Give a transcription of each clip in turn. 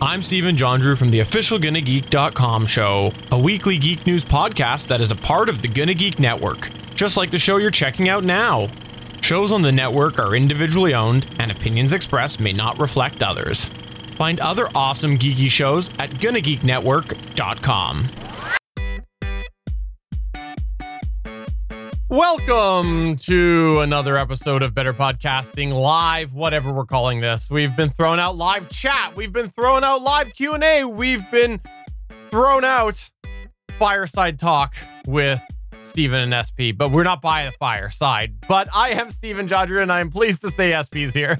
I'm Stephen John Drew from the official GonnaGeek.com show, a weekly geek news podcast that is a part of the Gonna Geek Network, just like the show you're checking out now. Shows on the network are individually owned, and opinions expressed may not reflect others. Find other awesome geeky shows at GonnaGeekNetwork.com. Welcome to another episode of Better Podcasting Live, whatever we're calling this. We've been throwing out live chat. We've been throwing out live Q&A. We've been thrown out fireside talk with Stephen and SP, but we're not by the fireside. But I am Stephen Jodger, and I am pleased to say SP's here.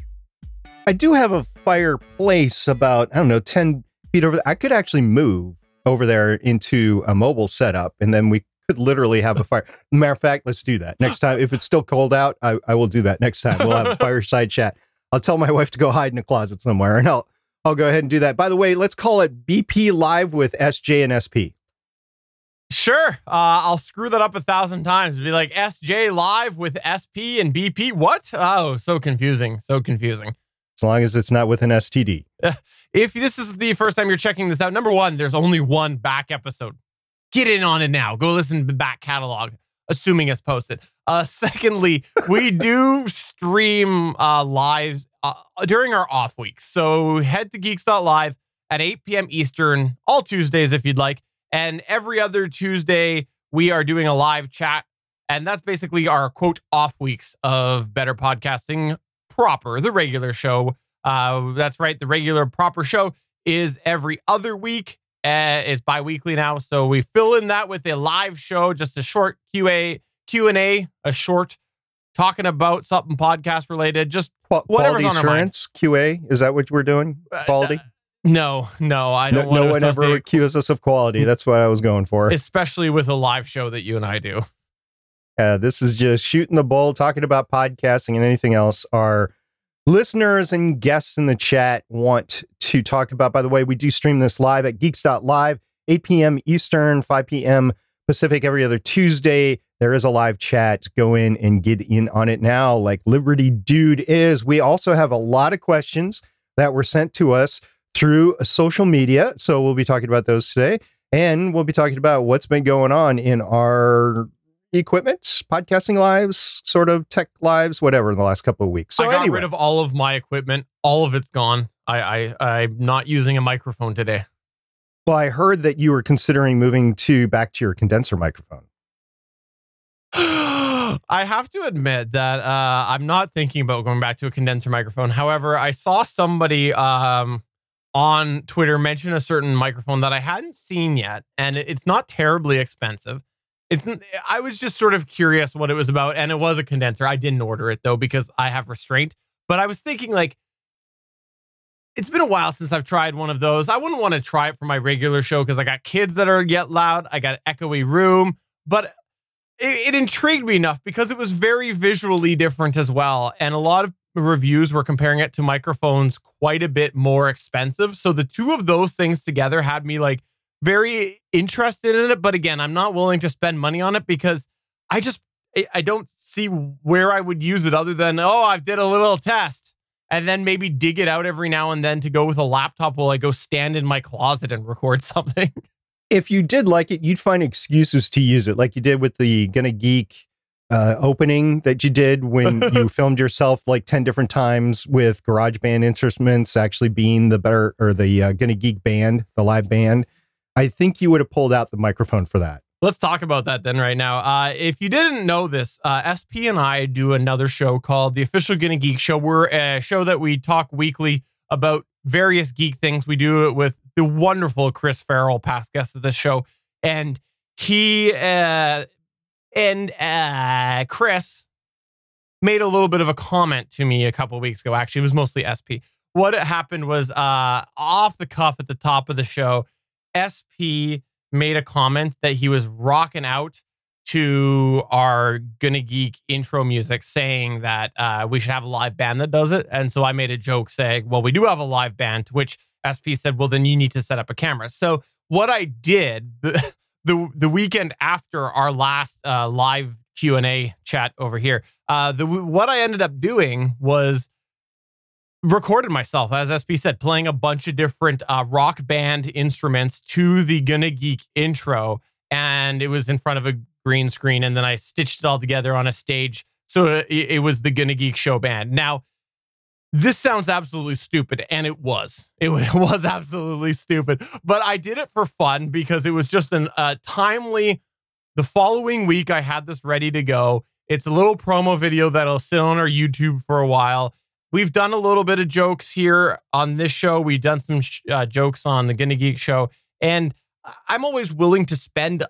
I do have a fireplace about, I don't know, 10 feet over there. I could actually move over there into a mobile setup and then we could literally have a fire. Matter of fact, let's do that next time. If it's still cold out, I, I will do that next time. We'll have a fireside chat. I'll tell my wife to go hide in a closet somewhere and I'll I'll go ahead and do that. By the way, let's call it BP Live with SJ and SP. Sure. Uh, I'll screw that up a thousand times. Be like SJ Live with SP and BP. What? Oh, so confusing. So confusing. As long as it's not with an STD. If this is the first time you're checking this out, number one, there's only one back episode. Get in on it now. Go listen to the back catalog, assuming it's posted. Uh, secondly, we do stream uh, lives uh, during our off weeks. So head to geeks.live at 8 p.m. Eastern, all Tuesdays if you'd like. And every other Tuesday, we are doing a live chat. And that's basically our quote off weeks of better podcasting proper, the regular show. Uh, that's right. The regular proper show is every other week. Uh, it's bi-weekly now. So we fill in that with a live show, just a short QA, Q&A, a short talking about something podcast related, just Qu- Whatever's quality on our mind. assurance, QA. Is that what we're doing? Quality? no, no, I don't want no one ever accuses us of quality. That's what I was going for. especially with a live show that you and I do. Uh, this is just shooting the bull, talking about podcasting and anything else. Our listeners and guests in the chat want to talk about. By the way, we do stream this live at geeks.live, 8 p.m. Eastern, 5 p.m. Pacific every other Tuesday. There is a live chat. Go in and get in on it now, like Liberty Dude is. We also have a lot of questions that were sent to us through social media. So we'll be talking about those today. And we'll be talking about what's been going on in our equipment, podcasting lives, sort of tech lives, whatever in the last couple of weeks. So I got anyway, rid of all of my equipment. All of it's gone. I, I I'm not using a microphone today. well, I heard that you were considering moving to back to your condenser microphone. I have to admit that uh, I'm not thinking about going back to a condenser microphone. However, I saw somebody um, on Twitter mention a certain microphone that I hadn't seen yet, and it's not terribly expensive. It's I was just sort of curious what it was about, and it was a condenser. I didn't order it though because I have restraint. But I was thinking like. It's been a while since I've tried one of those. I wouldn't want to try it for my regular show because I got kids that are yet loud. I got echoey room, but it, it intrigued me enough because it was very visually different as well. And a lot of reviews were comparing it to microphones quite a bit more expensive. So the two of those things together had me like very interested in it. But again, I'm not willing to spend money on it because I just I- don't see where I would use it other than oh I did a little test and then maybe dig it out every now and then to go with a laptop while I go stand in my closet and record something. If you did like it, you'd find excuses to use it, like you did with the Gonna Geek uh, opening that you did when you filmed yourself like 10 different times with GarageBand instruments actually being the better or the uh, Gonna Geek band, the live band. I think you would have pulled out the microphone for that. Let's talk about that then right now. Uh, if you didn't know this, uh, SP and I do another show called The Official Gonna Geek Show. We're a show that we talk weekly about various geek things. We do it with the wonderful Chris Farrell, past guest of this show. And he uh, and uh, Chris made a little bit of a comment to me a couple weeks ago. Actually, it was mostly SP. What happened was uh, off the cuff at the top of the show, SP made a comment that he was rocking out to our Gonna Geek intro music saying that uh, we should have a live band that does it. And so I made a joke saying, well, we do have a live band, which SP said, well, then you need to set up a camera. So what I did the, the, the weekend after our last uh, live Q&A chat over here, uh, the, what I ended up doing was recorded myself, as SP said, playing a bunch of different uh, rock band instruments to the Gonna Geek intro. And it was in front of a green screen. And then I stitched it all together on a stage. So it, it was the Gonna Geek show band. Now, this sounds absolutely stupid. And it was. It was, it was absolutely stupid. But I did it for fun because it was just a uh, timely. The following week, I had this ready to go. It's a little promo video that'll sit on our YouTube for a while we've done a little bit of jokes here on this show. We've done some sh- uh, jokes on the Gonna Geek show, and I'm always willing to spend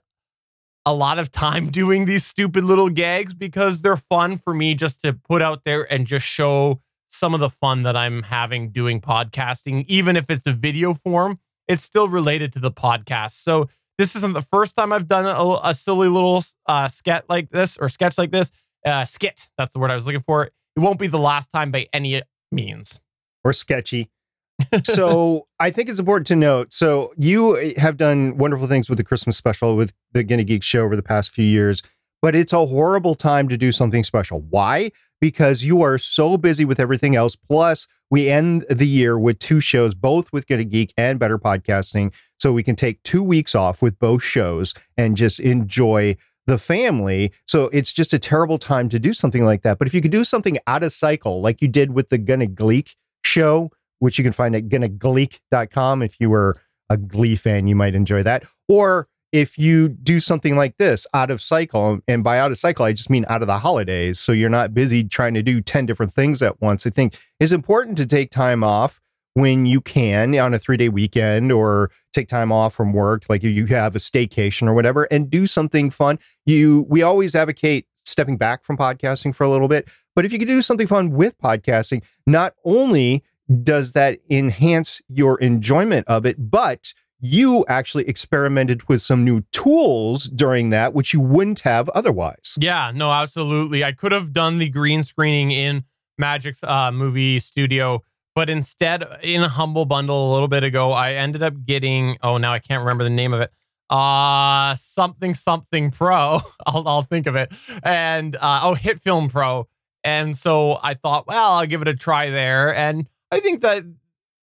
a lot of time doing these stupid little gags because they're fun for me just to put out there and just show some of the fun that I'm having doing podcasting, even if it's a video form. It's still related to the podcast. So this isn't the first time I've done a, a silly little uh, sketch like this or sketch like this. Uh, skit. That's the word I was looking for it won't be the last time by any means. Or sketchy. so I think it's important to note. So you uh, have done wonderful things with the Christmas special with the Gonna Geek show over the past few years, but it's a horrible time to do something special. Why? Because you are so busy with everything else. Plus, we end the year with two shows, both with Gonna Geek and Better Podcasting. So we can take two weeks off with both shows and just enjoy the family. So it's just a terrible time to do something like that. But if you could do something out of cycle, like you did with the Gonna Gleek show, which you can find at gonagleek.com. If you were a Glee fan, you might enjoy that. Or if you do something like this out of cycle, and by out of cycle, I just mean out of the holidays. So you're not busy trying to do 10 different things at once. I think it's important to take time off when you can on a three day weekend or take time off from work, like you have a staycation or whatever, and do something fun. You, we always advocate stepping back from podcasting for a little bit, but if you could do something fun with podcasting, not only does that enhance your enjoyment of it, but you actually experimented with some new tools during that, which you wouldn't have otherwise. Yeah, no, absolutely. I could have done the green screening in Magix uh, movie studio but instead, in a humble bundle a little bit ago, I ended up getting, oh, now I can't remember the name of it. Uh, something, something pro. I'll, I'll think of it. And, uh, oh, HitFilm Pro. And so I thought, well, I'll give it a try there. And I think that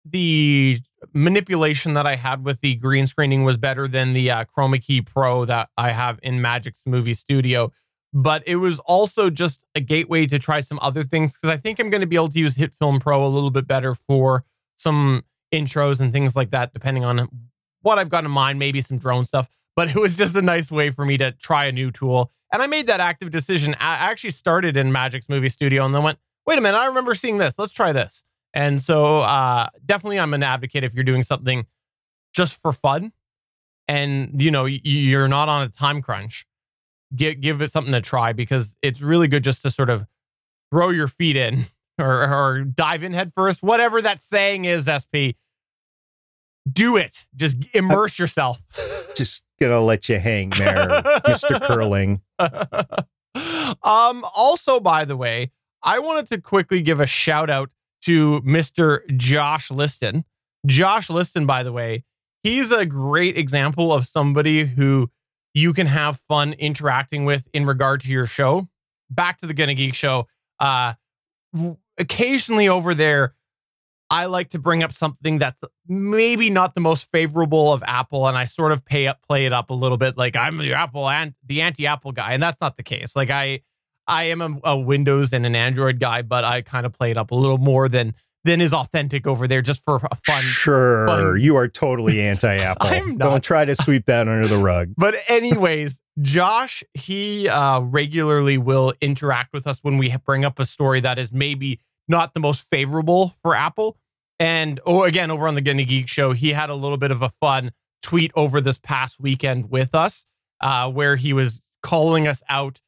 the manipulation that I had with the green screening was better than the uh, Chroma Key Pro that I have in Magix movie studio but it was also just a gateway to try some other things because I think I'm going to be able to use HitFilm Pro a little bit better for some intros and things like that, depending on what I've got in mind, maybe some drone stuff. But it was just a nice way for me to try a new tool. And I made that active decision. I actually started in Magix movie studio and then went, wait a minute, I remember seeing this. Let's try this. And so uh, definitely I'm an advocate if you're doing something just for fun and you know you're not on a time crunch give give it something to try because it's really good just to sort of throw your feet in or, or dive in head first. Whatever that saying is, SP. Do it. Just immerse yourself. Just gonna let you hang there, Mr. Curling. um, also, by the way, I wanted to quickly give a shout out to Mr. Josh Liston. Josh Liston, by the way, he's a great example of somebody who you can have fun interacting with in regard to your show. Back to the Gonna Geek show. Uh, occasionally over there, I like to bring up something that's maybe not the most favorable of Apple, and I sort of pay up, play it up a little bit, like I'm the Apple and the anti-Apple guy, and that's not the case. Like I, I am a, a Windows and an Android guy, but I kind of play it up a little more than than is authentic over there just for a fun. Sure, fun. you are totally anti-Apple. I'm not. Don't try to sweep that under the rug. But anyways, Josh, he uh, regularly will interact with us when we bring up a story that is maybe not the most favorable for Apple. And oh, again, over on the Gonna Geek show, he had a little bit of a fun tweet over this past weekend with us, uh, where he was calling us out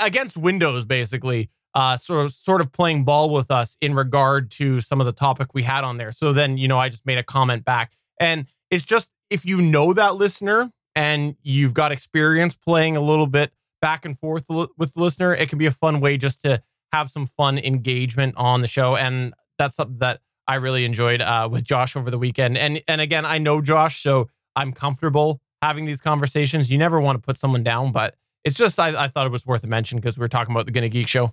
against Windows, basically uh, sort of sort of playing ball with us in regard to some of the topic we had on there. So then, you know, I just made a comment back, and it's just if you know that listener and you've got experience playing a little bit back and forth with the listener, it can be a fun way just to have some fun engagement on the show, and that's something that I really enjoyed uh, with Josh over the weekend. And and again, I know Josh, so I'm comfortable having these conversations. You never want to put someone down, but it's just I, I thought it was worth a mention because we are talking about the Gonna Geek show.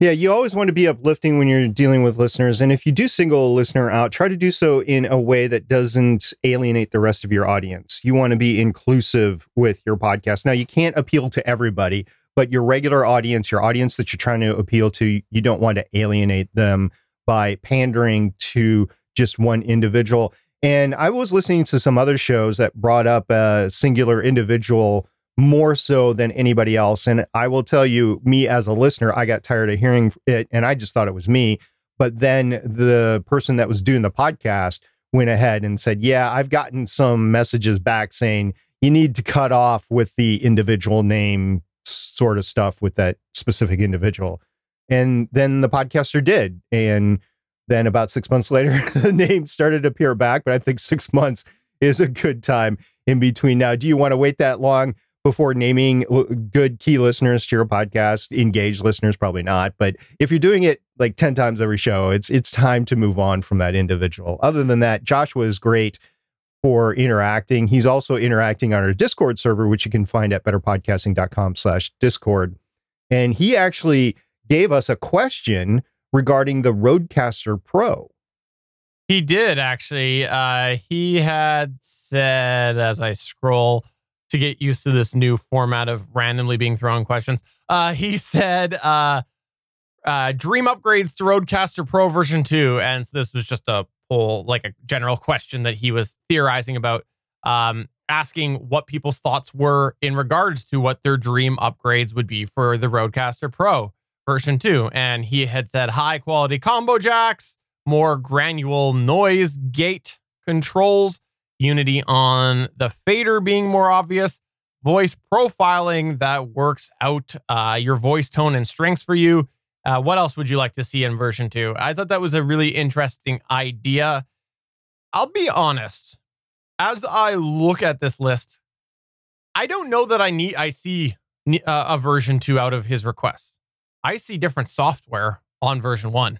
Yeah, you always want to be uplifting when you're dealing with listeners. And if you do single a listener out, try to do so in a way that doesn't alienate the rest of your audience. You want to be inclusive with your podcast. Now, you can't appeal to everybody, but your regular audience, your audience that you're trying to appeal to, you don't want to alienate them by pandering to just one individual. And I was listening to some other shows that brought up a singular individual more so than anybody else. And I will tell you, me as a listener, I got tired of hearing it and I just thought it was me. But then the person that was doing the podcast went ahead and said, Yeah, I've gotten some messages back saying you need to cut off with the individual name sort of stuff with that specific individual. And then the podcaster did. And then about six months later, the name started to appear back. But I think six months is a good time in between. Now, do you want to wait that long? Before naming good key listeners to your podcast engaged listeners probably not but if you're doing it like 10 times every show it's it's time to move on from that individual. Other than that joshua is great for interacting. He's also interacting on our discord server which you can find at betterpodcasting.com slash discord. And he actually gave us a question regarding the Rodecaster pro. He did actually. Uh he had said as i scroll to get used to this new format of randomly being thrown questions. Uh, he said, uh, uh, dream upgrades to Rodecaster Pro version 2. And so this was just a poll, like a general question that he was theorizing about, um, asking what people's thoughts were in regards to what their dream upgrades would be for the Rodecaster Pro version 2. And he had said high quality combo jacks, more granule noise gate controls, Unity on the fader being more obvious, voice profiling that works out uh, your voice tone and strengths for you. Uh, what else would you like to see in version two? I thought that was a really interesting idea. I'll be honest, as I look at this list, I don't know that I need. I see uh, a version two out of his requests. I see different software on version one.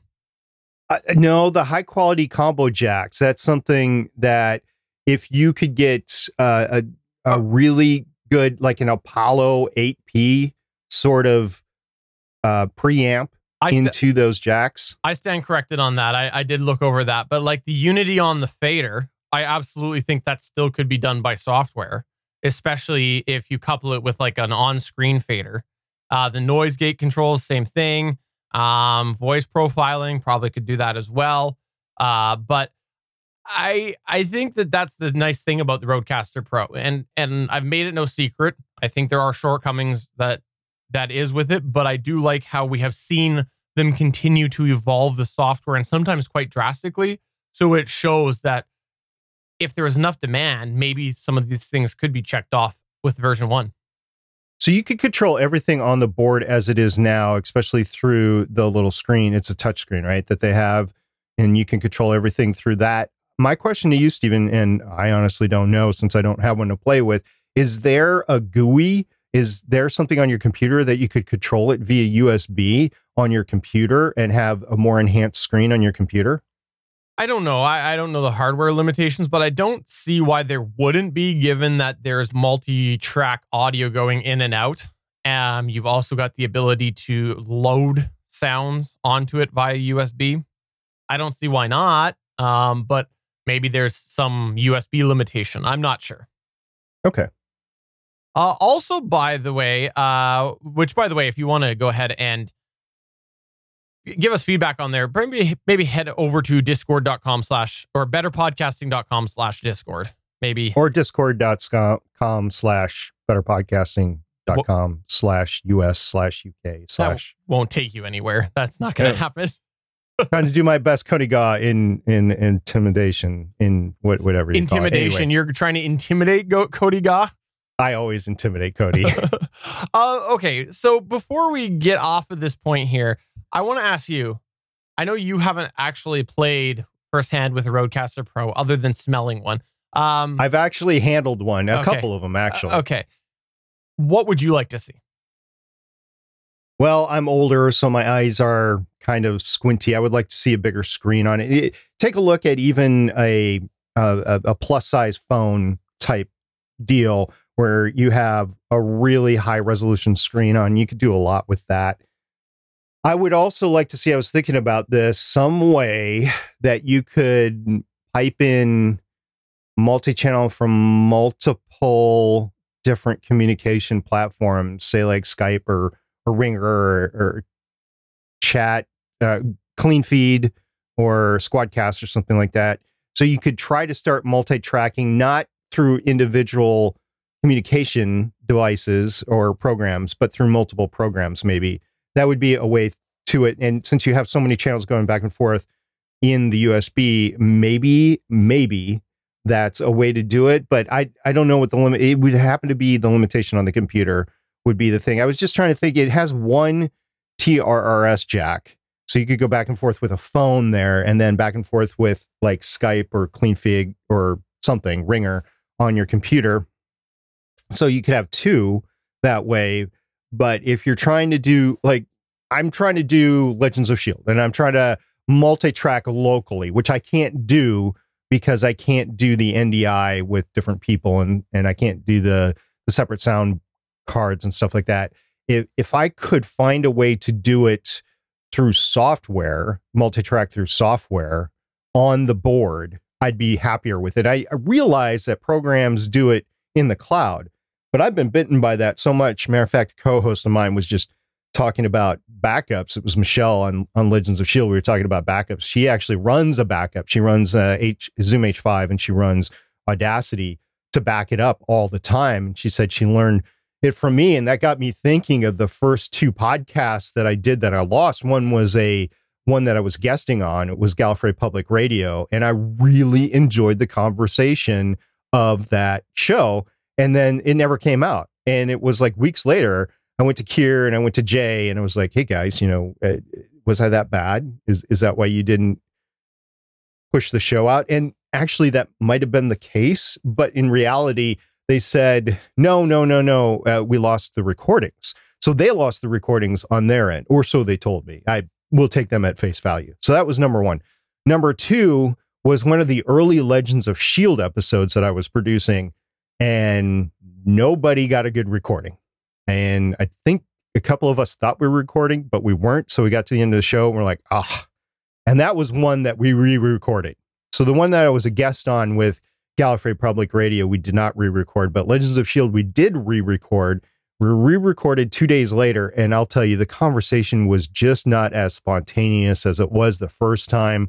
Uh, no, the high quality combo jacks. That's something that if you could get uh, a a really good like an Apollo 8P sort of uh, preamp st- into those jacks. I stand corrected on that. I, I did look over that, but like the Unity on the fader, I absolutely think that still could be done by software, especially if you couple it with like an on-screen fader. Uh, the noise gate controls, same thing. Um, voice profiling probably could do that as well. Uh, but I I think that that's the nice thing about the Rodecaster Pro, and and I've made it no secret. I think there are shortcomings that that is with it, but I do like how we have seen them continue to evolve the software and sometimes quite drastically. So it shows that if there is enough demand, maybe some of these things could be checked off with version one. So you could control everything on the board as it is now, especially through the little screen. It's a touch screen, right? That they have, and you can control everything through that my question to you, Stephen, and I honestly don't know since I don't have one to play with, is there a GUI? Is there something on your computer that you could control it via USB on your computer and have a more enhanced screen on your computer? I don't know. I, I don't know the hardware limitations, but I don't see why there wouldn't be, given that there's multi-track audio going in and out. Um, you've also got the ability to load sounds onto it via USB. I don't see why not. Um, but Maybe there's some USB limitation. I'm not sure. Okay. Uh, also, by the way, uh, which by the way, if you want to go ahead and give us feedback on there, maybe maybe head over to discord.com slash or betterpodcasting.com slash discord. Maybe or discord.com slash betterpodcasting.com slash us slash uk slash won't take you anywhere. That's not going to yeah. happen trying to do my best Cody Gaw in in intimidation in what whatever you intimidation. Anyway. You're trying to intimidate Go- Cody Gaw. I always intimidate Cody. uh, okay, so before we get off of this point here, I want to ask you. I know you haven't actually played firsthand with a Rodecaster Pro, other than smelling one. Um, I've actually handled one, a okay. couple of them actually. Uh, okay, what would you like to see? Well, I'm older, so my eyes are kind of squinty. I would like to see a bigger screen on it. it take a look at even a, a, a plus size phone type deal where you have a really high resolution screen on. You could do a lot with that. I would also like to see, I was thinking about this, some way that you could pipe in multi channel from multiple different communication platforms, say like Skype or, or Ringr or, or chat, uh, clean feed or Squadcast or something like that. So you could try to start multi tracking, not through individual communication devices or programs, but through multiple programs, maybe. That would be a way to it. And since you have so many channels going back and forth in the USB, maybe, maybe that's a way to do it. But I, I don't know what the limit, it would happen to be the limitation on the computer would be the thing. I was just trying to think it has one TRRS jack. So you could go back and forth with a phone there and then back and forth with like Skype or Cleanfeed or something, Ringr on your computer. So you could have two that way. But if you're trying to do like I'm trying to do Legends of S.H.I.E.L.D. and I'm trying to multi-track locally, which I can't do because I can't do the NDI with different people and and I can't do the the separate sound cards and stuff like that. If if I could find a way to do it through software, multi-track through software on the board, I'd be happier with it. I, I realize that programs do it in the cloud, but I've been bitten by that so much. Matter of fact, a co-host of mine was just talking about backups. It was Michelle on, on Legends of Shield. We were talking about backups. She actually runs a backup. She runs uh, H, Zoom H5 and she runs Audacity to back it up all the time. And she said she learned it for me. And that got me thinking of the first two podcasts that I did that I lost. One was a one that I was guesting on. It was Gallifrey Public Radio. And I really enjoyed the conversation of that show. And then it never came out. And it was like weeks later, I went to Kier and I went to Jay and I was like, hey guys, you know, uh, was I that bad? Is, is that why you didn't push the show out? And actually, that might have been the case. But in reality, they said, no, no, no, no, uh, we lost the recordings. So they lost the recordings on their end, or so they told me. I will take them at face value. So that was number one. Number two was one of the early Legends of S.H.I.E.L.D. episodes that I was producing, and nobody got a good recording. And I think a couple of us thought we were recording, but we weren't. So we got to the end of the show and we're like, ah. And that was one that we re recorded. So the one that I was a guest on with Gallifrey Public Radio, we did not re record, but Legends of S.H.I.E.L.D., we did re record. We re recorded two days later. And I'll tell you, the conversation was just not as spontaneous as it was the first time.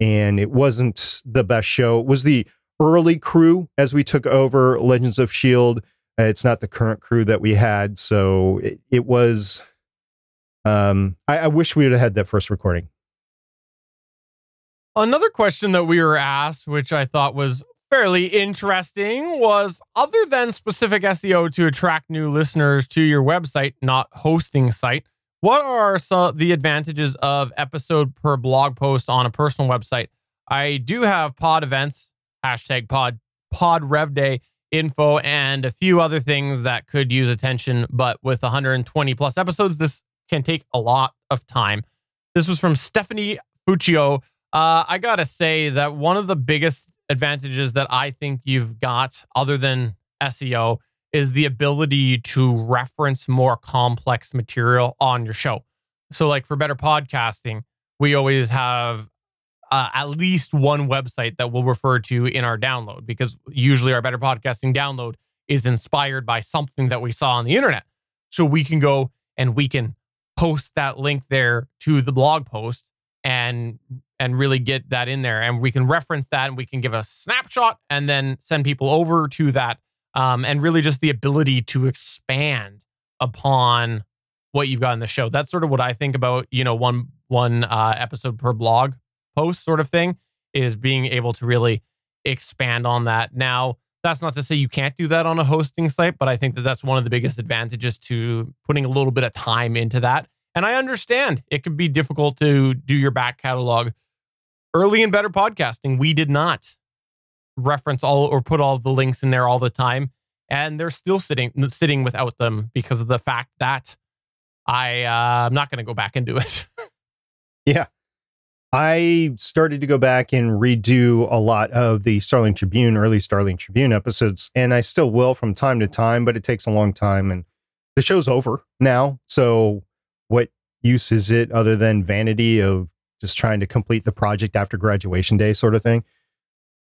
And it wasn't the best show. It was the early crew as we took over Legends of S.H.I.E.L.D it's not the current crew that we had, so it, it was. Um, I, I wish we would have had that first recording. Another question that we were asked, which I thought was fairly interesting, was other than specific SEO to attract new listeners to your website, not hosting site, what are some the advantages of episode per blog post on a personal website? I do have pod events, hashtag pod pod rev day info and a few other things that could use attention. But with 120 plus episodes, this can take a lot of time. This was from Stephanie Fuccio. Uh, I gotta say that one of the biggest advantages that I think you've got, other than SEO, is the ability to reference more complex material on your show. So, like for better podcasting, we always have uh, at least one website that we'll refer to in our download because usually our better podcasting download is inspired by something that we saw on the internet. So we can go and we can post that link there to the blog post and and really get that in there and we can reference that and we can give a snapshot and then send people over to that um, and really just the ability to expand upon what you've got in the show that's sort of what i think about you know one one uh, episode per blog post sort of thing is being able to really expand on that. Now, that's not to say you can't do that on a hosting site, but I think that that's one of the biggest advantages to putting a little bit of time into that. And I understand it can be difficult to do your back catalog. Early and better podcasting, we did not reference all or put all the links in there all the time, and they're still sitting sitting without them because of the fact that I uh, I'm not going to go back and do it. yeah, I started to go back and redo a lot of the Starling Tribune, early Starling Tribune episodes, and I still will from time to time, but it takes a long time. And the show's over now. So, what use is it other than vanity of just trying to complete the project after graduation day, sort of thing.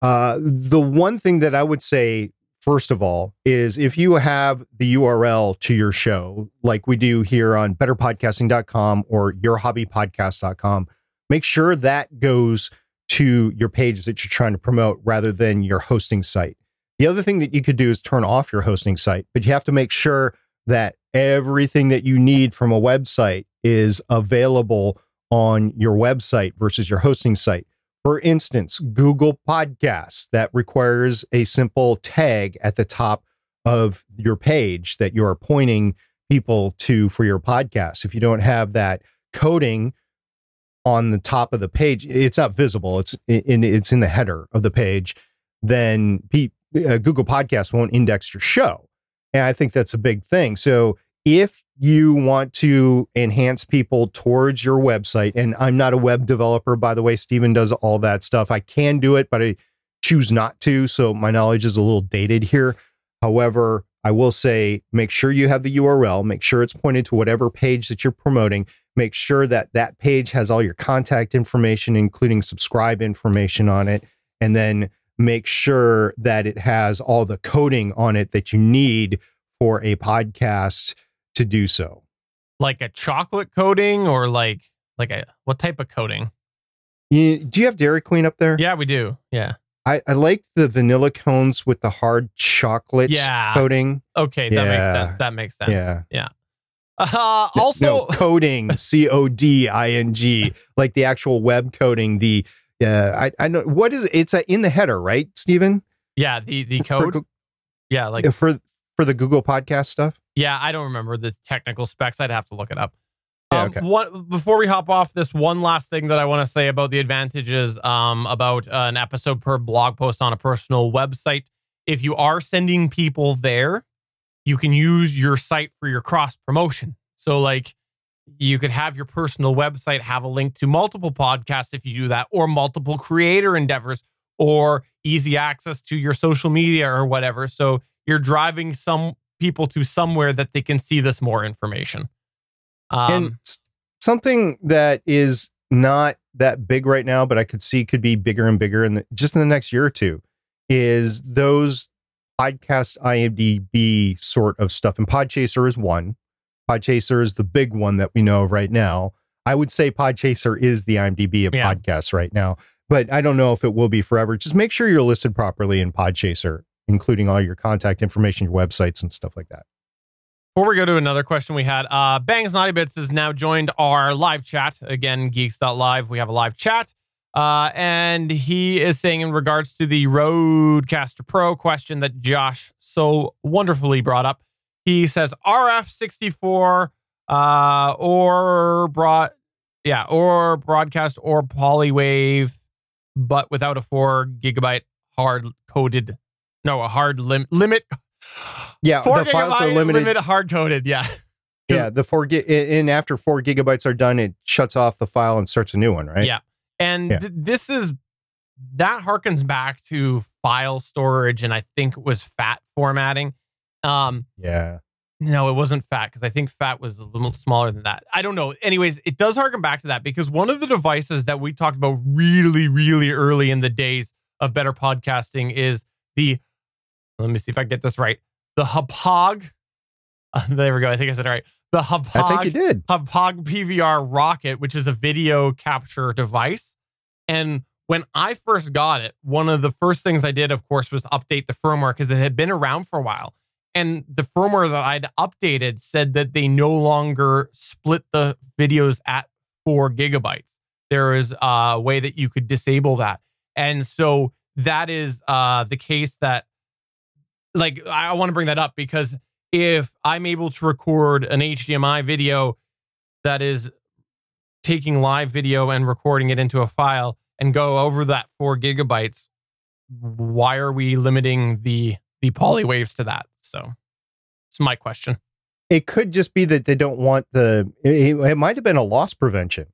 Uh, the one thing that I would say, first of all, is if you have the URL to your show, like we do here on betterpodcasting.com or yourhobbypodcast.com, make sure that goes to your page that you're trying to promote rather than your hosting site. The other thing that you could do is turn off your hosting site, but you have to make sure that everything that you need from a website is available on your website versus your hosting site. For instance, Google Podcasts that requires a simple tag at the top of your page that you are pointing people to for your podcast. If you don't have that coding on the top of the page, it's not visible. It's in it's in the header of the page. Then uh, Google Podcasts won't index your show, and I think that's a big thing. So if you want to enhance people towards your website, and I'm not a web developer, by the way, Stephen does all that stuff. I can do it, but I choose not to. So my knowledge is a little dated here. However, I will say make sure you have the URL, make sure it's pointed to whatever page that you're promoting, make sure that that page has all your contact information, including subscribe information on it, and then make sure that it has all the coding on it that you need for a podcast to do so. Like a chocolate coating or like like a what type of coating? You, do you have Dairy Queen up there? Yeah, we do. Yeah. I, I like the vanilla cones with the hard chocolate yeah. coating. Okay, that yeah. makes sense. That makes sense. Yeah. Yeah. Uh, also, no, coding, C O D I N G, like the actual web coding. The uh, I I know what is it's a, in the header, right, Stephen? Yeah, the the code. For, yeah, like for for the Google Podcast stuff. Yeah, I don't remember the technical specs. I'd have to look it up. Yeah, um, okay. One, before we hop off, this one last thing that I want to say about the advantages um, about uh, an episode per blog post on a personal website. If you are sending people there, you can use your site for your cross promotion. So, like, you could have your personal website have a link to multiple podcasts if you do that, or multiple creator endeavors, or easy access to your social media or whatever. So, you're driving some people to somewhere that they can see this more information. Um, and something that is not that big right now, but I could see could be bigger and bigger in the, just in the next year or two is those podcast IMDb sort of stuff. And Podchaser is one. Podchaser is the big one that we know of right now. I would say Podchaser is the IMDb of yeah. podcasts right now, but I don't know if it will be forever. Just make sure you're listed properly in Podchaser, including all your contact information, your websites, and stuff like that. Before we go to another question we had, uh, Bangs Naughty Bits has now joined our live chat. Again, geeks.live, we have a live chat. Uh, and he is saying, in regards to the Rodecaster Pro question that Josh so wonderfully brought up, he says RF64 uh, or broad, yeah, or broadcast or polywave, but without a four gigabyte hard coded, no, a hard lim- limit yeah, four the files are limited. Limit hard coded. Yeah. Yeah, the four gig and after four gigabytes are done, it shuts off the file and starts a new one, right? Yeah, and yeah. Th- this is that harkens back to file storage, and I think it was FAT formatting. Um, yeah. No, it wasn't FAT because I think FAT was a little smaller than that. I don't know. Anyways, it does harken back to that because one of the devices that we talked about really, really early in the days of better podcasting is the. Let me see if I get this right the Hauppauge. Uh, there we go. I think I said it right. The Hauppauge. I think you did. Hauppauge PVR Rocket, which is a video capture device. And when I first got it, one of the first things I did, of course, was update the firmware because it had been around for a while. And the firmware that I'd updated said that they no longer split the videos at four gigabytes. There is a way that you could disable that. And so that is uh, the case that like I want to bring that up because if I'm able to record an HDMI video that is taking live video and recording it into a file and go over that four gigabytes, why are we limiting the the poly waves to that? So it's my question. It could just be that they don't want the. It, it might have been a loss prevention.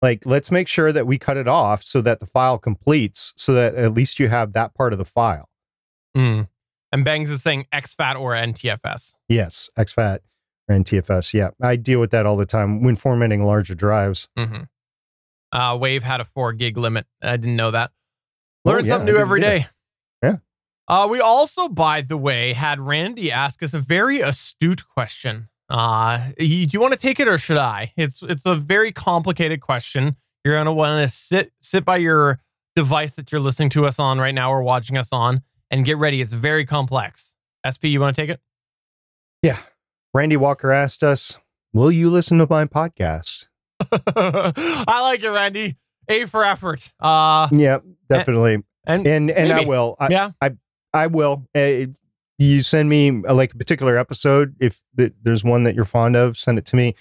Like, let's make sure that we cut it off so that the file completes, so that at least you have that part of the file. Mm. And Bangs is saying exFAT or NTFS. Yes, exFAT. ran TFS. Yeah, I deal with that all the time when formatting larger drives. Mm-hmm. Uh, Wave had a four gig limit. I didn't know that. Learn Oh, yeah, something new every day. Yeah. Uh, we also, by the way, had Randy ask us a very astute question. Uh, do you want to take it or should I? It's it's a very complicated question. You're gonna want to sit sit by your device that you're listening to us on right now or watching us on, and get ready. It's very complex. SP, you want to take it? Yeah. Randy Walker asked us, "Will you listen to my podcast?" I like it, Randy. A for effort. Uh, Yeah, definitely. and and and I will. I, yeah, I I will. Uh, you send me uh, like a particular episode if th- there's one that you're fond of, send it to me.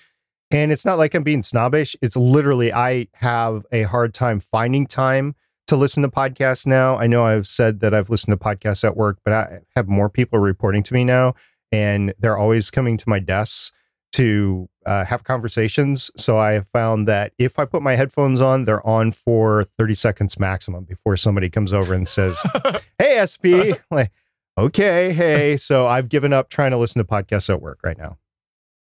And it's not like I'm being snobbish. It's literally I have a hard time finding time to listen to podcasts now. I know I've said that I've listened to podcasts at work, but I have more people reporting to me now, and they're always coming to my desks to uh, have conversations. So I have found that if I put my headphones on, they're on for 30 seconds maximum before somebody comes over and says, hey SP, like, okay, hey. So I've given up trying to listen to podcasts at work right now.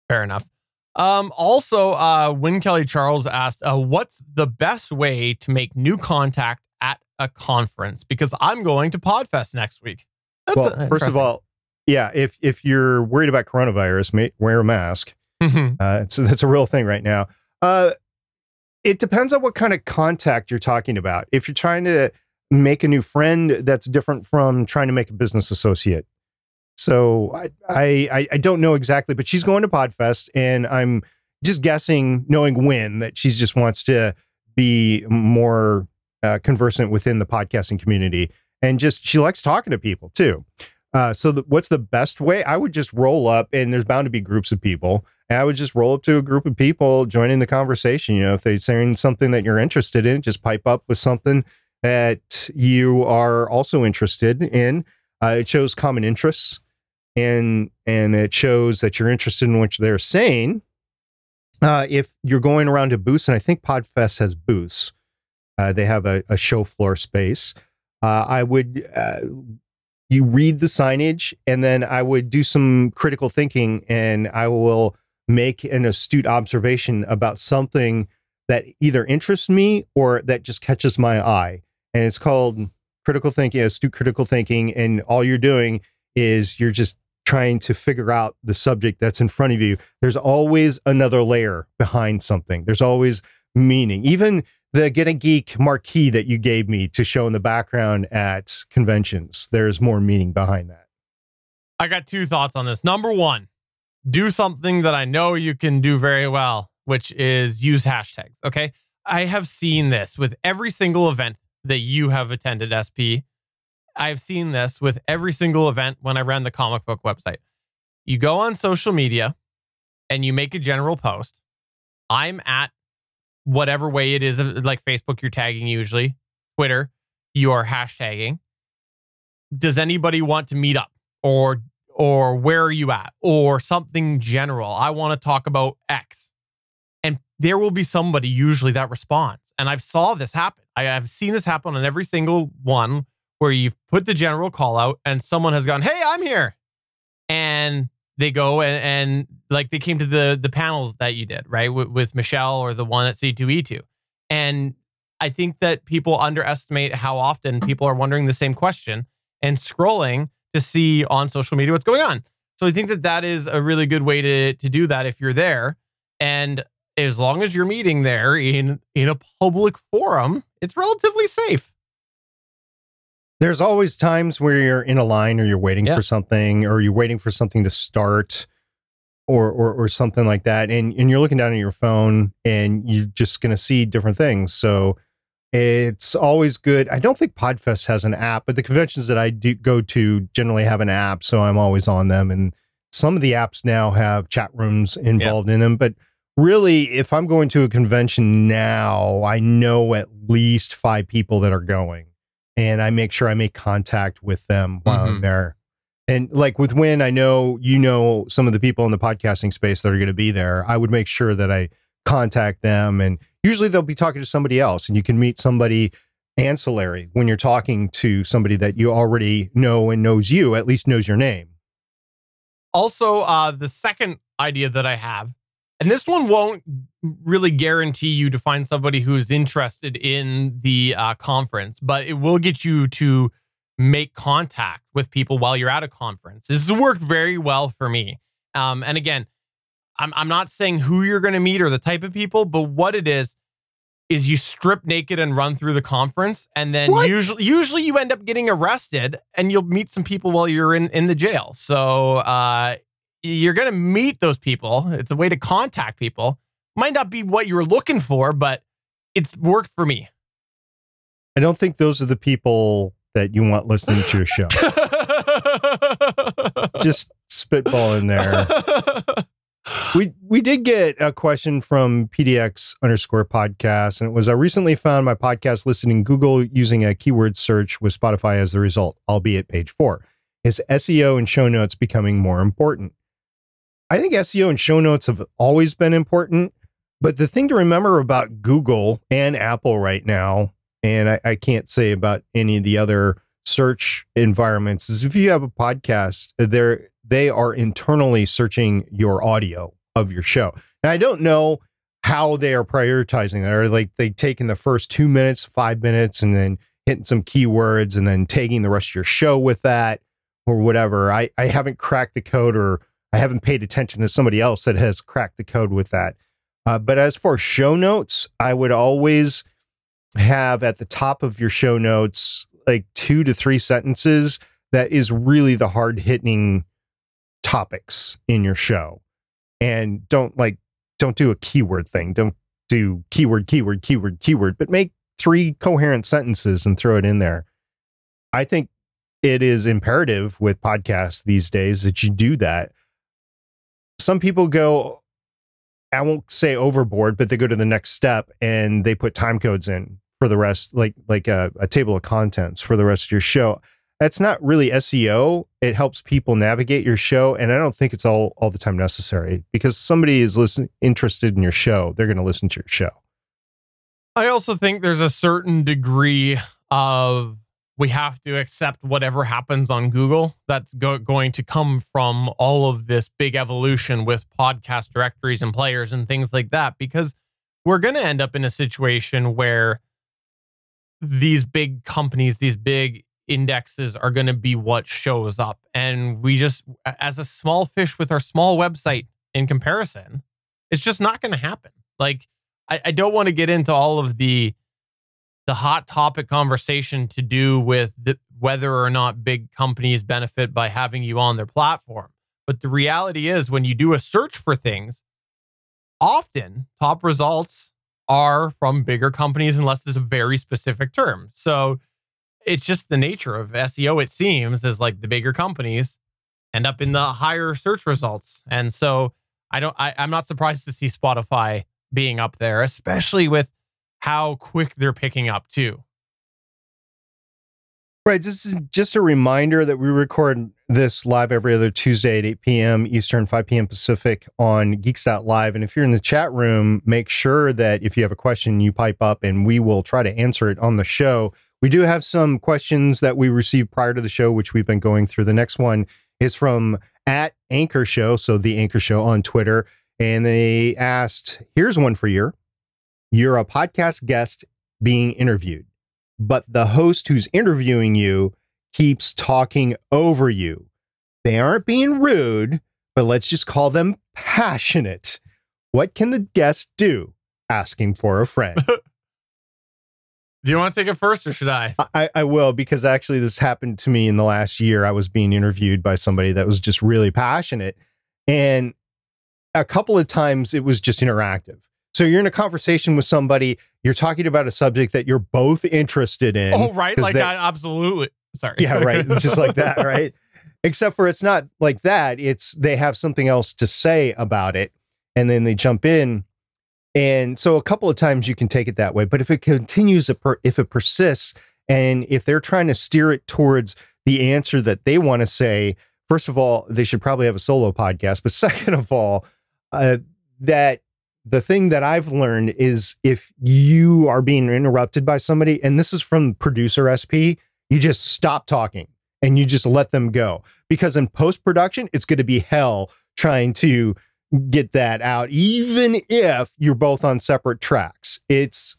Fair enough. Um, also, uh, Win Kelly Charles asked, uh, "What's the best way to make new contact at a conference?" Because I'm going to Podfest next week. That's well, first of all, yeah, if if you're worried about coronavirus, ma- wear a mask. interesting. Uh, it's that's a real thing right now. Uh, it depends on what kind of contact you're talking about. If you're trying to make a new friend, that's different from trying to make a business associate. So I I I don't know exactly, but she's going to Podfest, and I'm just guessing, knowing when, that she just wants to be more uh, conversant within the podcasting community, and just she likes talking to people too. Uh, so the, what's the best way? I would just roll up, and there's bound to be groups of people. And I would just roll up to a group of people joining the conversation. You know, if they're saying something that you're interested in, just pipe up with something that you are also interested in. Uh, it shows common interests, and and it shows that you're interested in what they're saying. Uh, if you're going around to booths, and I think Podfest has booths, uh, they have a, a show floor space. Uh, I would uh, you read the signage, and then I would do some critical thinking, and I will make an astute observation about something that either interests me or that just catches my eye. And it's called critical thinking, astute critical thinking. And all you're doing is you're just trying to figure out the subject that's in front of you. There's always another layer behind something. There's always meaning. Even the Get a Geek marquee that you gave me to show in the background at conventions, there's more meaning behind that. I got two thoughts on this. Number one, do something that I know you can do very well, which is use hashtags. Okay. I have seen this with every single event that you have attended, SP. I've seen this with every single event when I ran the comic book website. You go on social media and you make a general post. I'm at whatever way it is, like Facebook, you're tagging usually, Twitter, you are hashtagging. Does anybody want to meet up or or where are you at or something general? I want to talk about X. And there will be somebody usually that responds. And I've saw this happen. I have seen this happen on every single one where you've put the general call out and someone has gone, "Hey, I'm here." And they go and, and like they came to the the panels that you did, right? With, with Michelle or the one at C2E2. And I think that people underestimate how often people are wondering the same question and scrolling to see on social media what's going on. So I think that that is a really good way to to do that if you're there. And as long as you're meeting there in in a public forum, it's relatively safe. There's always times where you're in a line or you're waiting Yeah. for something or you're waiting for something to start or, or or something like that. And and you're looking down at your phone and you're just gonna see different things. So it's always good. I don't think Podfest has an app, but the conventions that I do go to generally have an app, so I'm always on them. And some of the apps now have chat rooms involved in them. But really, if I'm going to a convention now, I know at least five people that are going and I make sure I make contact with them while I'm Mhm. there. And like with Win, I know you know some of the people in the podcasting space that are going to be there. I would make sure that I contact them, and usually they'll be talking to somebody else, and you can meet somebody ancillary when you're talking to somebody that you already know and knows you, at least knows your name. Also, uh, the second idea that I have. And this one won't really guarantee you to find somebody who's interested in the uh, conference, but it will get you to make contact with people while you're at a conference. This has worked very well for me. Um, and again, I'm, I'm not saying who you're going to meet or the type of people, but what it is, is you strip naked and run through the conference and then What? usually usually you end up getting arrested and you'll meet some people while you're in in the jail so uh you're gonna meet those people it's a way to contact people might not be what you were looking for but it's worked for me I don't think those are the people that you want listening to your show. Just spitball in there. We we did get a question from PDX underscore podcast, and it was I recently found my podcast listed in Google using a keyword search with Spotify as the result, albeit page four. Is SEO and show notes becoming more important? I think SEO and show notes have always been important, but the thing to remember about Google and Apple right now, and I, I can't say about any of the other search environments, is if you have a podcast, they're they are internally searching your audio of your show. And I don't know how they are prioritizing that. or like they taking the first two minutes, five minutes, and then hitting some keywords and then taking the rest of your show with that or whatever. I, I haven't cracked the code or I haven't paid attention to somebody else that has cracked the code with that. Uh, but as for show notes, I would always have at the top of your show notes like two to three sentences that is really the hard hitting topics in your show. And don't like don't do a keyword thing. Don't do keyword keyword keyword keyword but make three coherent sentences and throw it in there. I think it is imperative with podcasts these days that you do that some people go i won't say overboard but they go to the next step and they put time codes in for the rest like like a, a table of contents for the rest of your show that's not really SEO. It helps people navigate your show, and I don't think it's all all the time necessary because somebody is listen interested in your show. They're going to listen to your show. I also think there's a certain degree of we have to accept whatever happens on Google. That's go- going to come from all of this big evolution with podcast directories and players and things like that, because we're going to end up in a situation where these big companies, these big indexes are going to be what shows up. And we just, as a small fish with our small website in comparison, it's just not going to happen. Like, I, I don't want to get into all of the the hot topic conversation to do with the, whether or not big companies benefit by having you on their platform. But the reality is, when you do a search for things, often top results are from bigger companies unless it's a very specific term. So it's just the nature of SEO, it seems, is like the bigger companies end up in the higher search results. And so I don't I, I'm not surprised to see Spotify being up there, especially with how quick they're picking up too. Right. This is just a reminder that we record this live every other Tuesday at 8 p.m. Eastern, 5 p.m. Pacific on Geeks.live. And if you're in the chat room, make sure that if you have a question, you pipe up and we will try to answer it on the show. We do have some questions that we received prior to the show, which we've been going through. The next one is from at Anchor Show, so the Anchor Show on Twitter. And they asked, here's one for you. You're a podcast guest being interviewed, but the host who's interviewing you keeps talking over you. They aren't being rude, but let's just call them passionate. What can the guest do? Asking for a friend. Do you want to take it first or should I? I, I will because actually this happened to me in the last year. I was being interviewed by somebody that was just really passionate. And a couple of times it was just interactive. So you're in a conversation with somebody, you're talking about a subject that you're both interested in. Oh, right. Like that. Absolutely. Sorry. Yeah, right. Just like that, right? Except for it's not like that. It's they have something else to say about it and then they jump in. And so a couple of times you can take it that way. But if it continues, if it persists, and if they're trying to steer it towards the answer that they want to say, first of all, they should probably have a solo podcast. But second of all, uh, that the thing that I've learned is if you are being interrupted by somebody, and this is from producer SP, you just stop talking and you just let them go because in post production it's going to be hell trying to get that out, even if you're both on separate tracks. It's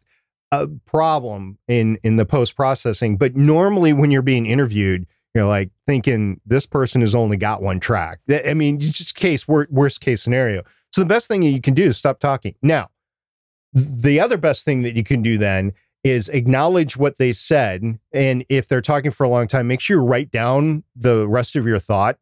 a problem in in the post processing. But normally, when you're being interviewed, you're like thinking this person has only got one track. I mean, just case worst case scenario. The best thing you can do is stop talking. Now, the other best thing that you can do then is acknowledge what they said. And if they're talking for a long time, make sure you write down the rest of your thought.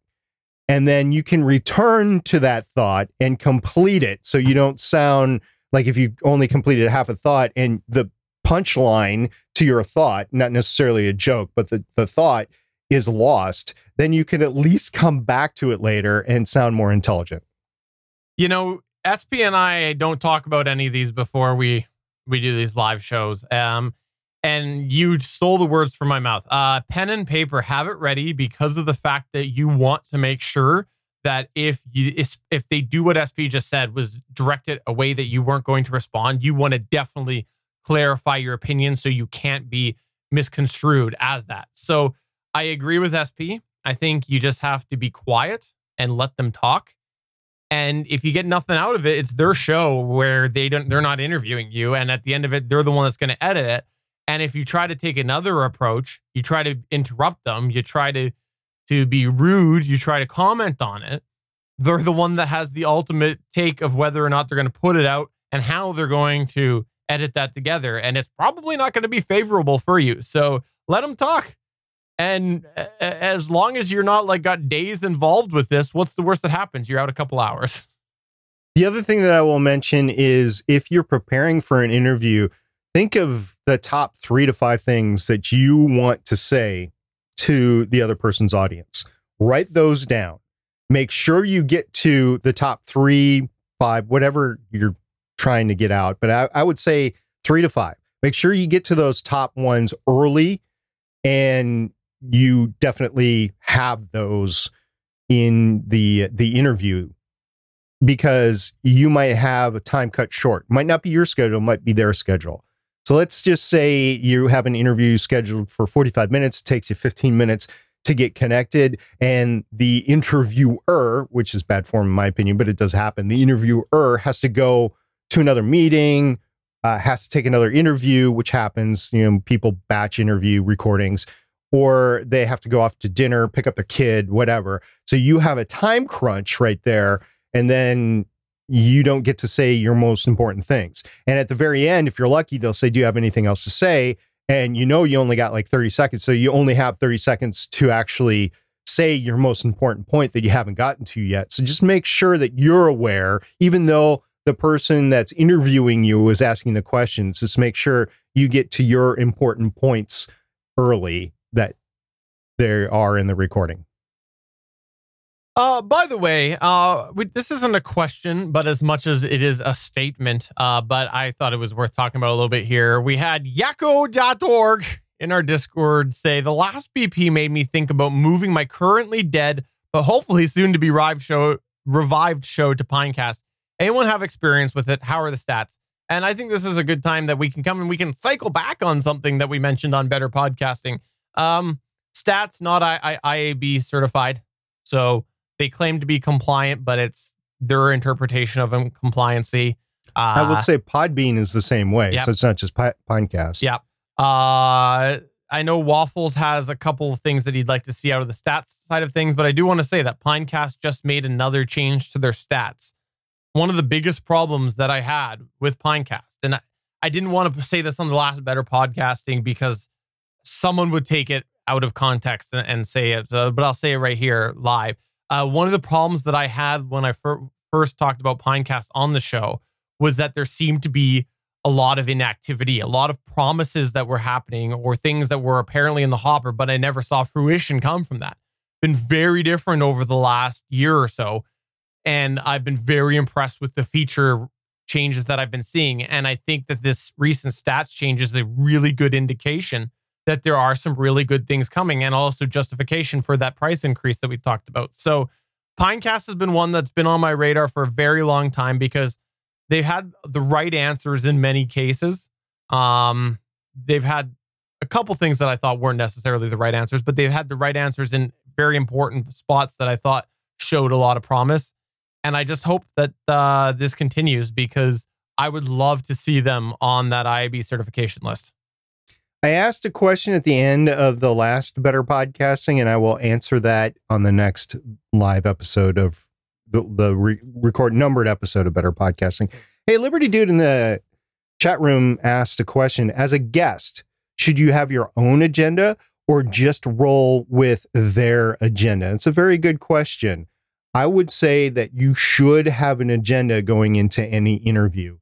And then you can return to that thought and complete it. So you don't sound like if you only completed half a thought and the punchline to your thought, not necessarily a joke, but the, the thought is lost, then you can at least come back to it later and sound more intelligent. You know, SP and I don't talk about any of these before we we do these live shows. Um, and you stole the words from my mouth. Uh, pen and paper, have it ready because of the fact that you want to make sure that if you if, they do what SP just said was directed a way that you weren't going to respond, you want to definitely clarify your opinion so you can't be misconstrued as that. So I agree with SP. I think you just have to be quiet and let them talk. And if you get nothing out of it, it's their show where they don't they're not interviewing you. And at the end of it, they're the one that's going to edit it. And if you try to take another approach, you try to interrupt them, you try to to be rude, you try to comment on it, they're the one that has the ultimate take of whether or not they're going to put it out and how they're going to edit that together. And it's probably not going to be favorable for you. So let them talk. And uh, as long as you're not like got days involved with this, what's the worst that happens? You're out a couple hours. The other thing that I will mention is if you're preparing for an interview, think of the top three to five things that you want to say to the other person's audience. Write those down. Make sure you get to the top three, five, whatever you're trying to get out. But I, I would say three to five. Make sure you get to those top ones early and you definitely have those in the the interview because you might have a time cut short. Might not be your schedule, might be their schedule. So let's just say you have an interview scheduled for 45 minutes, it takes you 15 minutes to get connected and the interviewer, which is bad form in my opinion, but it does happen. The interviewer has to go to another meeting, uh, has to take another interview, which happens, you know, people batch interview recordings or they have to go off to dinner, pick up their kid, whatever. So you have a time crunch right there. And then you don't get to say your most important things. And at the very end, if you're lucky, they'll say, Do you have anything else to say? And you know, you only got like 30 seconds. So you only have 30 seconds to actually say your most important point that you haven't gotten to yet. So just make sure that you're aware, even though the person that's interviewing you is asking the questions, just make sure you get to your important points early there are in the recording. Uh, by the way, uh, we, this isn't a question, but as much as it is a statement, uh, but I thought it was worth talking about a little bit here. We had yakko.org in our Discord say the last BP made me think about moving my currently dead, but hopefully soon to be revived show, revived show to Pinecast. Anyone have experience with it? How are the stats? And I think this is a good time that we can come and we can cycle back on something that we mentioned on Better Podcasting um, stats not I, I, IAB certified, so they claim to be compliant, but it's their interpretation of compliancy. Uh, I would say Podbean is the same way, yep. so it's not just Pinecast. Yeah. Uh, I know Waffles has a couple of things that he'd like to see out of the stats side of things, but I do want to say that Pinecast just made another change to their stats. One of the biggest problems that I had with Pinecast, and I, I didn't want to say this on the last Better Podcasting because someone would take it out of context and, and say it, but I'll say it right here live. Uh, one of the problems that I had when I fir- first talked about Pinecast on the show was that there seemed to be a lot of inactivity, a lot of promises that were happening or things that were apparently in the hopper, but I never saw fruition come from that. Been very different over the last year or so. And I've been very impressed with the feature changes that I've been seeing. And I think that this recent stats change is a really good indication that there are some really good things coming and also justification for that price increase that we talked about. So Pinecast has been one that's been on my radar for a very long time because they've had the right answers in many cases. Um, they've had a couple things that I thought weren't necessarily the right answers, but they've had the right answers in very important spots that I thought showed a lot of promise. And I just hope that uh, this continues because I would love to see them on that IAB certification list. I asked a question at the end of the last Better Podcasting, and I will answer that on the next live episode of the, the re- record numbered episode of Better Podcasting. Hey, Liberty Dude in the chat room asked a question As a guest, should you have your own agenda or just roll with their agenda? It's a very good question. I would say that you should have an agenda going into any interview.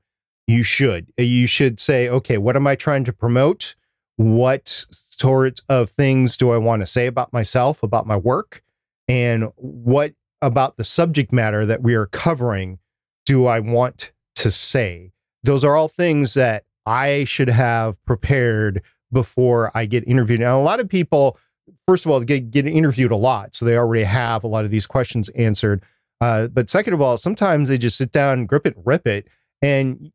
You should. You should say, okay, what am I trying to promote? What sort of things do I want to say about myself, about my work, and what about the subject matter that we are covering do I want to say? Those are all things that I should have prepared before I get interviewed. Now, a lot of people, first of all, get, get interviewed a lot, so they already have a lot of these questions answered. Uh, but second of all, sometimes they just sit down, grip it, rip it, and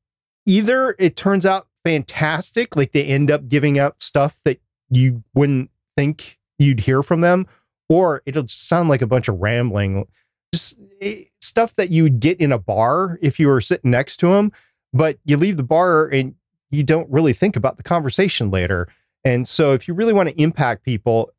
either it turns out fantastic. Like they end up giving out stuff that you wouldn't think you'd hear from them, or it'll sound like a bunch of rambling, just eh, stuff that you would get in a bar if you were sitting next to them. But you leave the bar and you don't really think about the conversation later. And so, if you really want to impact people,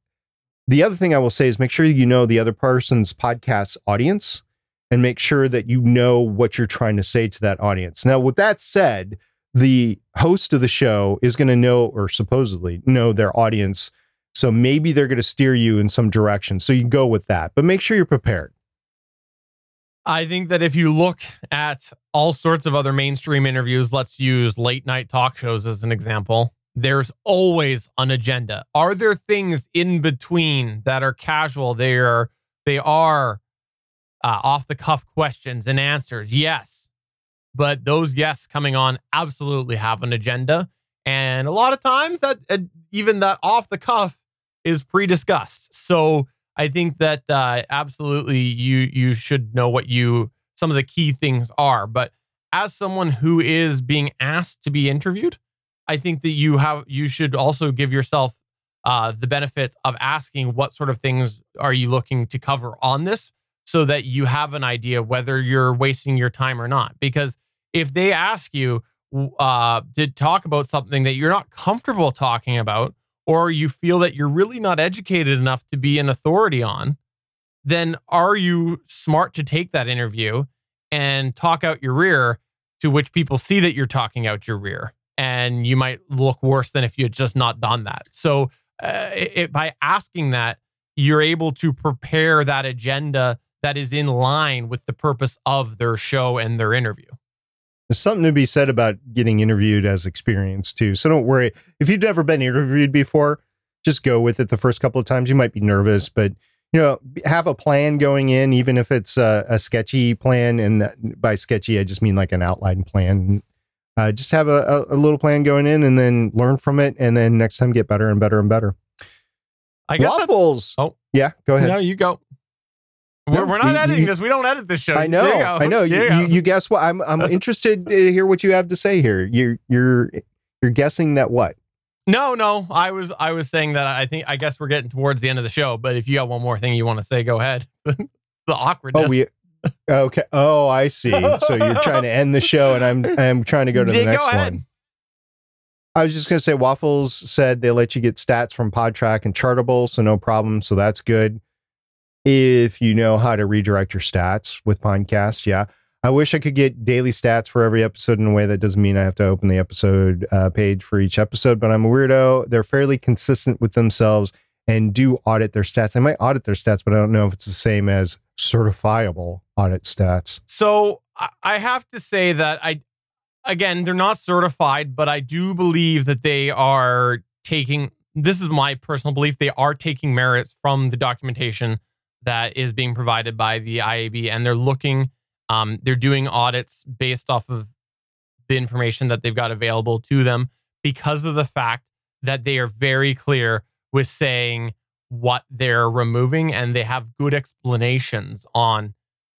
the other thing I will say is make sure you know the other person's podcast audience and make sure that you know what you're trying to say to that audience. Now, with that said, the host of the show is going to know or supposedly know their audience. So maybe they're going to steer you in some direction. So you go with that, but make sure you're prepared. I think that if you look at all sorts of other mainstream interviews, let's use late night talk shows as an example, there's always an agenda. Are there things in between that are casual? They are they are uh, off the cuff questions and answers. Yes but those guests coming on absolutely have an agenda. And a lot of times that uh, even that off the cuff is pre-discussed. So I think that uh, absolutely you you should know what you some of the key things are. But as someone who is being asked to be interviewed, I think that you have you should also give yourself uh, the benefit of asking what sort of things are you looking to cover on this, so that you have an idea whether you're wasting your time or not. Because if they ask you uh, to talk about something that you're not comfortable talking about, or you feel that you're really not educated enough to be an authority on, then are you smart to take that interview and talk out your rear to which people see that you're talking out your rear? And you might look worse than if you had just not done that. So, uh, it, by asking that, you're able to prepare that agenda that is in line with the purpose of their show and their interview. There's something to be said about getting interviewed as experience too. So don't worry. If you've never been interviewed before, just go with it the first couple of times. You might be nervous, but you know, have a plan going in, even if it's a, a sketchy plan. And by sketchy, I just mean like an outline plan. Uh, just have a, a, little plan going in and then learn from it. And then next time get better and better and better. I guess waffles. Oh, yeah. Go ahead. No, you go. We're, we're not you, editing you, this. We don't edit this show. I know. I know. You, you, you, guess what? I'm I'm interested to hear what you have to say here. You you're you're guessing that what? No, no. I was I was saying that I think I guess we're getting towards the end of the show. But if you got one more thing you want to say, go ahead. the awkwardness. Oh, we. Okay. Oh, I see. So you're trying to end the show, and I'm I'm trying to go to the next one. I was just gonna say, Waffles said they let you get stats from Podtrac and Chartable, so no problem. So that's good if you know how to redirect your stats with Podcast. Yeah. I wish I could get daily stats for every episode in a way that doesn't mean I have to open the episode uh, page for each episode, but I'm a weirdo. They're fairly consistent with themselves and do audit their stats. I might audit their stats, but I don't know if it's the same as certifiable audit stats. So I have to say that I, again, they're not certified, but I do believe that they are taking, this is my personal belief, they are taking merits from the documentation that is being provided by the IAB, and they're looking, um, they're doing audits based off of the information that they've got available to them because of the fact that they are very clear with saying what they're removing and they have good explanations on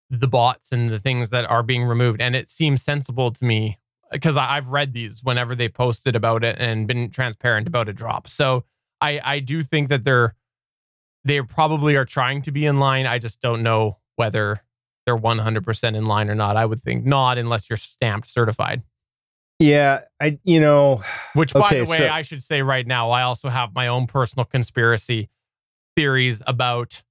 the bots and the things that are being removed. And it seems sensible to me because I've read these whenever they posted about it and been transparent about a drop. So I, I do think that they're they probably are trying to be in line. I just don't know whether they're 100% in line or not. I would think not unless you're stamped certified. Yeah, I you know, Which, by Okay, the way, so- I should say right now, I also have my own personal conspiracy theories about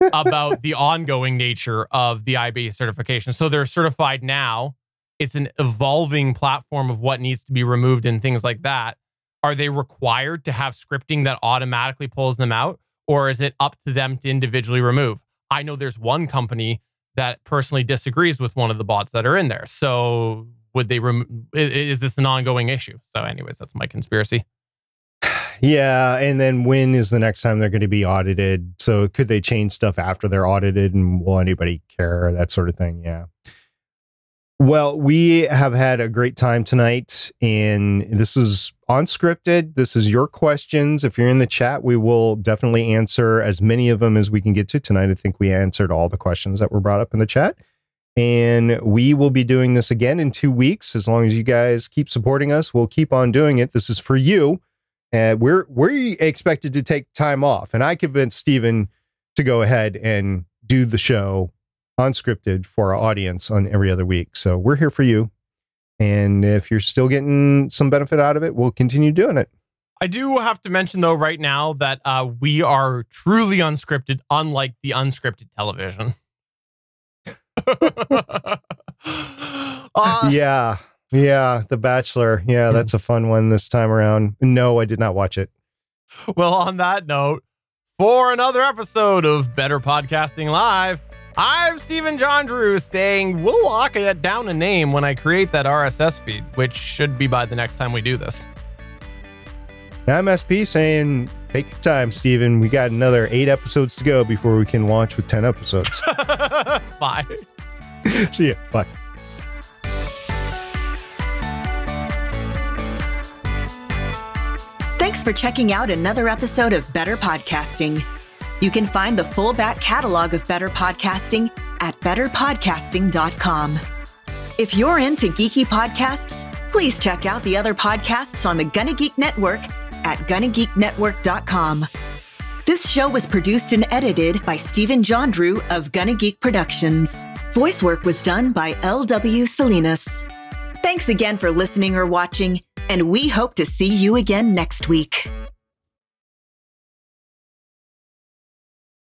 about the ongoing nature of the IB certification. So they're certified now. It's an evolving platform of what needs to be removed and things like that. Are they required to have scripting that automatically pulls them out, or is it up to them to individually remove? I know there's one company that personally disagrees with one of the bots that are in there. So would they remove? Is this an ongoing issue? So, anyways, that's my conspiracy. yeah, and then when is the next time they're going to be audited? So could they change stuff after they're audited, and will anybody care? That sort of thing. Yeah. Well, we have had a great time tonight, and this is unscripted. This is your questions. If you're in the chat, we will definitely answer as many of them as we can get to tonight. I think we answered all the questions that were brought up in the chat. And we will be doing this again in two weeks. As long as you guys keep supporting us, we'll keep on doing it. This is for you. And we're we're expected to take time off. And I convinced Stephen to go ahead and do the show unscripted for our audience on every other week. So we're here for you. And if you're still getting some benefit out of it, we'll continue doing it. I do have to mention though right now that uh, we are truly unscripted, unlike the unscripted television. Uh, yeah. Yeah. The Bachelor. Yeah, that's a fun one this time around. No, I did not watch it. Well, on that note, for another episode of Better Podcasting Live, I'm Stephen John Drew saying we'll lock it down a name when I create that RSS feed, which should be by the next time we do this. And I'm SP saying, take your time, Stephen. We got another eight episodes to go before we can launch with 10 episodes. Bye. See ya. Bye. Thanks for checking out another episode of Better Podcasting. You can find the full back catalog of Better Podcasting at betterpodcasting.com. If you're into geeky podcasts, please check out the other podcasts on the Gonna Geek Network at gonnageeknetwork.com. This show was produced and edited by Stephen John Drew of Gonna Geek Productions. Voice work was done by L.W. Salinas. Thanks again for listening or watching, and we hope to see you again next week.